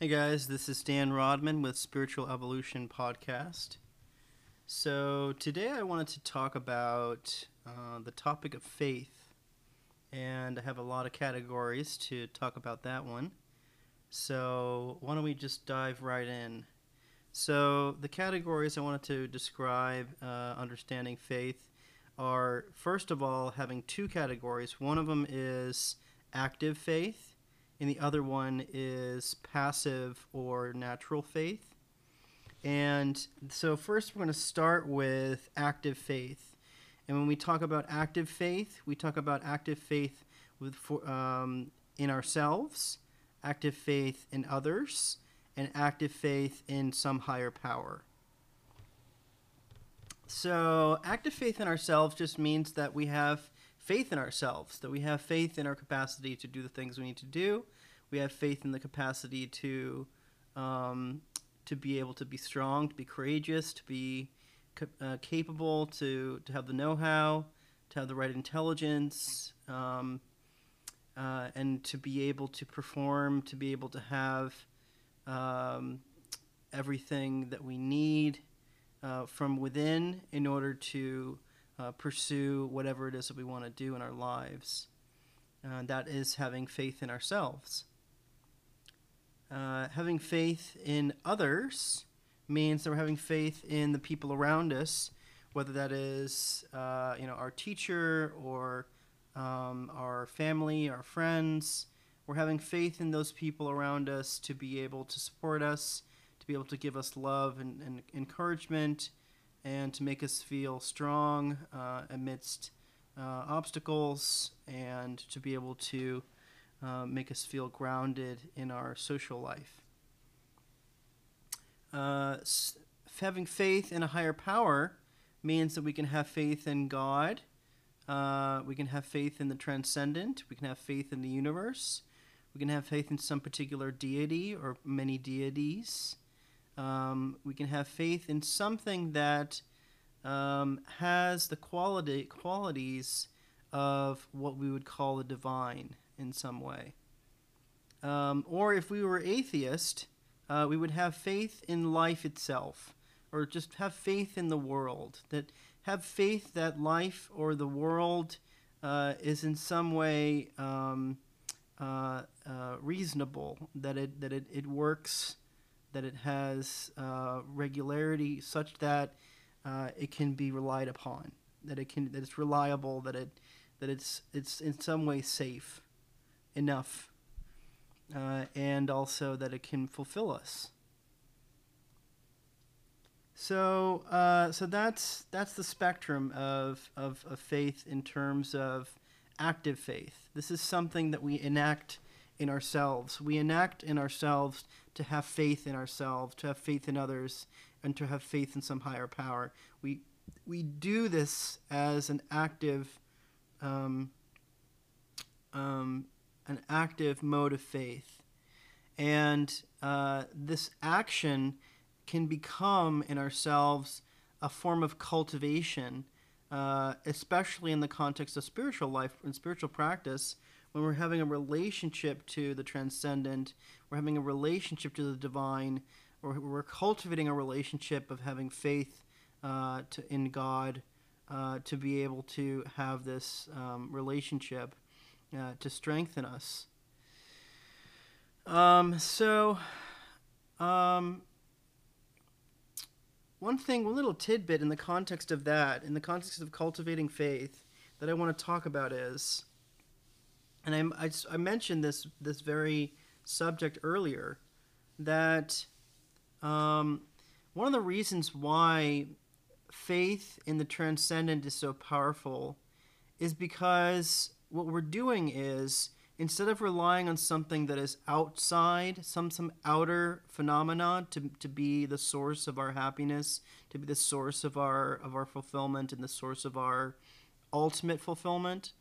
Hey guys, this is Dan Rodman with Spiritual Evolution Podcast. So today I wanted to talk about uh, the topic of faith, and I have a lot of categories to talk about that one. So why don't we just dive right in? So the categories I wanted to describe uh, understanding faith are first of all having two categories. One of them is active faith and the other one is passive or natural faith. And so, first, we're going to start with active faith. And when we talk about active faith, we talk about active faith with, um, in ourselves, active faith in others, and active faith in some higher power. So, active faith in ourselves just means that we have faith in ourselves, that we have faith in our capacity to do the things we need to do. We have faith in the capacity to um, to be able to be strong, to be courageous, to be uh, capable, to to have the know-how, to have the right intelligence, um, uh, and to be able to perform, to be able to have um, everything that we need uh, from within in order to uh, pursue whatever it is that we want to do in our lives. Uh, that is having faith in ourselves. Uh, having faith in others means that we're having faith in the people around us, whether that is uh, you know our teacher or um, our family, our friends. We're having faith in those people around us to be able to support us, to be able to give us love and, and encouragement, and to make us feel strong uh, amidst uh, obstacles and to be able to uh, make us feel grounded in our social life. Uh, having faith in a higher power means that we can have faith in God. Uh, we can have faith in the transcendent. We can have faith in the universe. We can have faith in some particular deity or many deities. Um, we can have faith in something that um, has the quality qualities of what we would call the divine in some way. Um, or if we were atheist, uh, we would have faith in life itself, or just have faith in the world. That have faith that life or the world uh, is in some way um, uh, uh reasonable, that it that it, it works, that it has uh, regularity such that uh, it can be relied upon, that it can that it's reliable, that it that it's it's in some way safe enough, uh, and also that it can fulfill us. So, uh, so that's that's the spectrum of, of, of faith in terms of active faith. This is something that we enact in ourselves. We enact in ourselves to have faith in ourselves, to have faith in others, and to have faith in some higher power. We we do this as an active um, um, an active mode of faith. And uh, this action can become in ourselves a form of cultivation, uh, especially in the context of spiritual life and spiritual practice, when we're having a relationship to the transcendent, we're having a relationship to the divine, or we're cultivating a relationship of having faith uh, to, in God uh, to be able to have this um, relationship uh, to strengthen us. Um, so, um, one thing, one little tidbit in the context of that, in the context of cultivating faith, that I want to talk about is, and I, I, I mentioned this this very subject earlier, that um, one of the reasons why faith in the transcendent is so powerful is because what we're doing is instead of relying on something that is outside, some some outer phenomena to, to be the source of our happiness, to be the source of our of our fulfillment and the source of our ultimate fulfillment,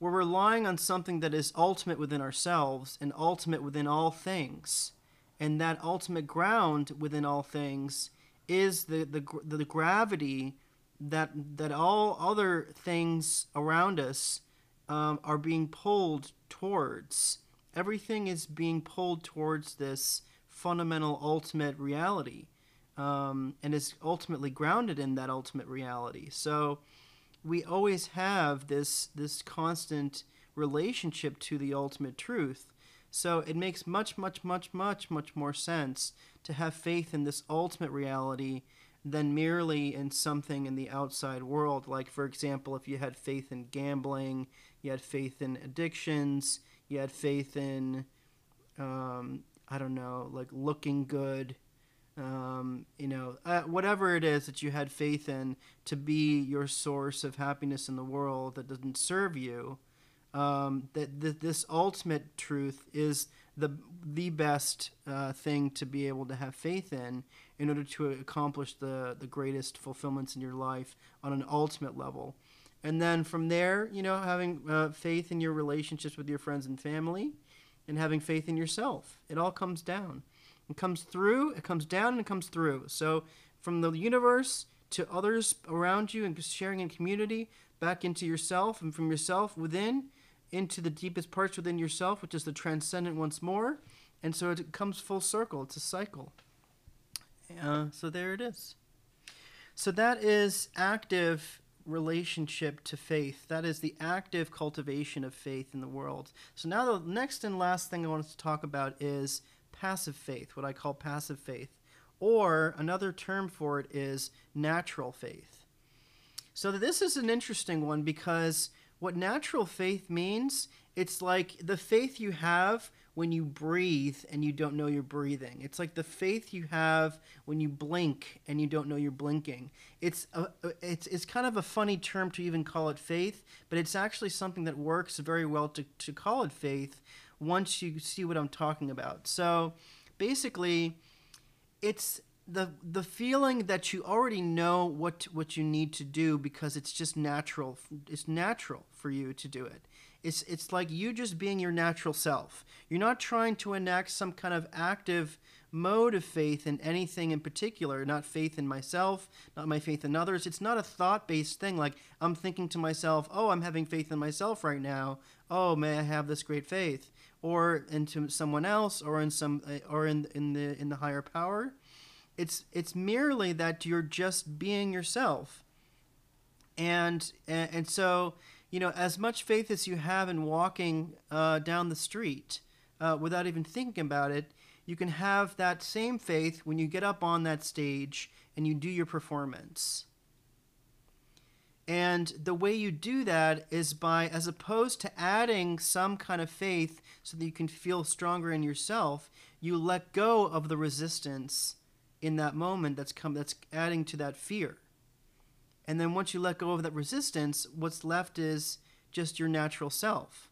we're relying on something that is ultimate within ourselves and ultimate within all things. And that ultimate ground within all things is the, the, the gravity that, that all other things around us um, are being pulled towards everything is being pulled towards this fundamental ultimate reality um, and is ultimately grounded in that ultimate reality. So we always have this this constant relationship to the ultimate truth. So it makes much, much, much, much, much more sense to have faith in this ultimate reality than merely in something in the outside world. Like, for example, if you had faith in gambling, you had faith in addictions, you had faith in, um, I don't know, like looking good, um, you know, uh, whatever it is that you had faith in to be your source of happiness in the world that doesn't serve you, um, that th- this ultimate truth is the the best uh, thing to be able to have faith in in order to accomplish the the greatest fulfillments in your life on an ultimate level. And then from there, you know, having uh, faith in your relationships with your friends and family, and having faith in yourself. It all comes down. It comes through, it comes down, and it comes through. So from the universe to others around you and sharing in community, back into yourself, and from yourself within into the deepest parts within yourself, which is the transcendent once more. And so it comes full circle. It's a cycle. Uh, so there it is. So that is active relationship to faith. That is the active cultivation of faith in the world. So now the next and last thing I want to talk about is passive faith, what I call passive faith. Or another term for it is natural faith. So this is an interesting one because what natural faith means, it's like the faith you have when you breathe and you don't know you're breathing. It's like the faith you have when you blink and you don't know you're blinking. It's a, it's it's kind of a funny term to even call it faith, but it's actually something that works very well to, to call it faith once you see what I'm talking about. So basically it's the the feeling that you already know what what you need to do because it's just natural it's natural for you to do it. It's it's like you just being your natural self. You're not trying to enact some kind of active mode of faith in anything in particular not faith in myself not my faith in others. It's not a thought-based thing like i'm thinking to myself oh i'm having faith in myself right now. Oh may i have this great faith or into someone else or in some or in in the in the higher power it's it's merely that you're just being yourself. And and, and so you know, as much faith as you have in walking uh, down the street uh, without even thinking about it, you can have that same faith when you get up on that stage and you do your performance. And the way you do that is by, as opposed to adding some kind of faith so that you can feel stronger in yourself, you let go of the resistance in that moment that's come that's adding to that fear. And then once you let go of that resistance, what's left is just your natural self.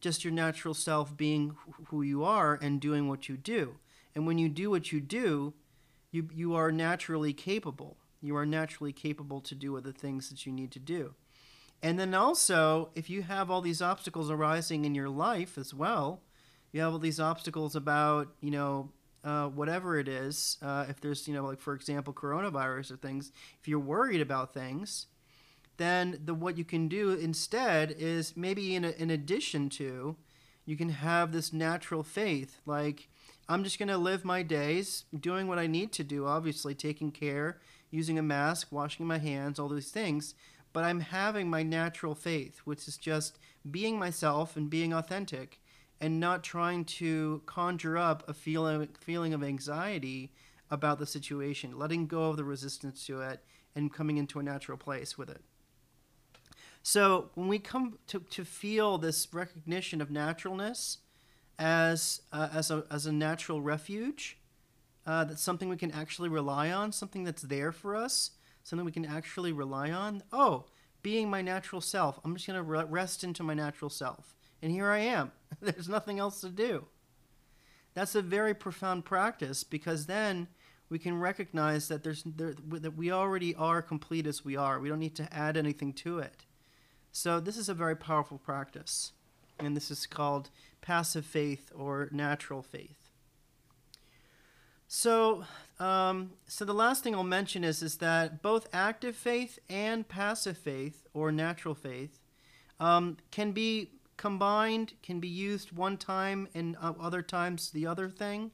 Just your natural self being who you are and doing what you do. And when you do what you do, you, you are naturally capable. You are naturally capable to do the things that you need to do. And then also, if you have all these obstacles arising in your life as well, you have all these obstacles about, you know, uh, whatever it is, uh, if there's, you know, like for example, coronavirus or things, if you're worried about things, then the what you can do instead is maybe in, a, in addition to, you can have this natural faith. Like, I'm just going to live my days doing what I need to do, obviously, taking care, using a mask, washing my hands, all these things. But I'm having my natural faith, which is just being myself and being authentic and not trying to conjure up a feeling feeling of anxiety about the situation, letting go of the resistance to it and coming into a natural place with it. So when we come to, to feel this recognition of naturalness as uh, as a as a natural refuge, uh, that's something we can actually rely on, something that's there for us, something we can actually rely on. Oh, being my natural self, I'm just gonna rest into my natural self and here I am. There's nothing else to do. That's a very profound practice because then we can recognize that there's there, that we already are complete as we are. We don't need to add anything to it. So this is a very powerful practice, and this is called passive faith or natural faith. So, um, so the last thing I'll mention is is that both active faith and passive faith or natural faith um, can be combined can be used one time and uh, other times the other thing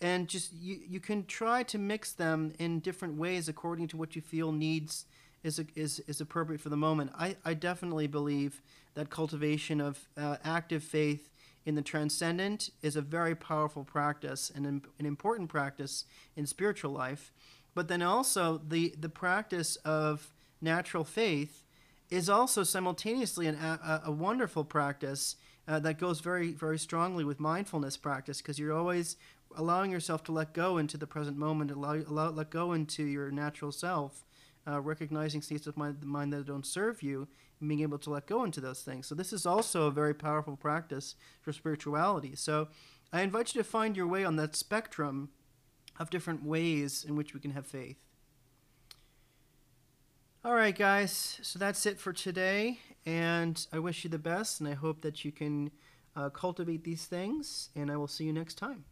and just you, you can try to mix them in different ways according to what you feel needs is, is, is appropriate for the moment. I, I definitely believe that cultivation of uh, active faith in the transcendent is a very powerful practice and an, an important practice in spiritual life. But then also the, the practice of natural faith is also simultaneously an, a, a wonderful practice uh, that goes very, very strongly with mindfulness practice because you're always allowing yourself to let go into the present moment, allow, allow let go into your natural self, uh, recognizing states of mind, mind that don't serve you, and being able to let go into those things. So this is also a very powerful practice for spirituality. So I invite you to find your way on that spectrum of different ways in which we can have faith. All right, guys. So that's it for today. And I wish you the best, and I hope that you can uh, cultivate these things. And I will see you next time.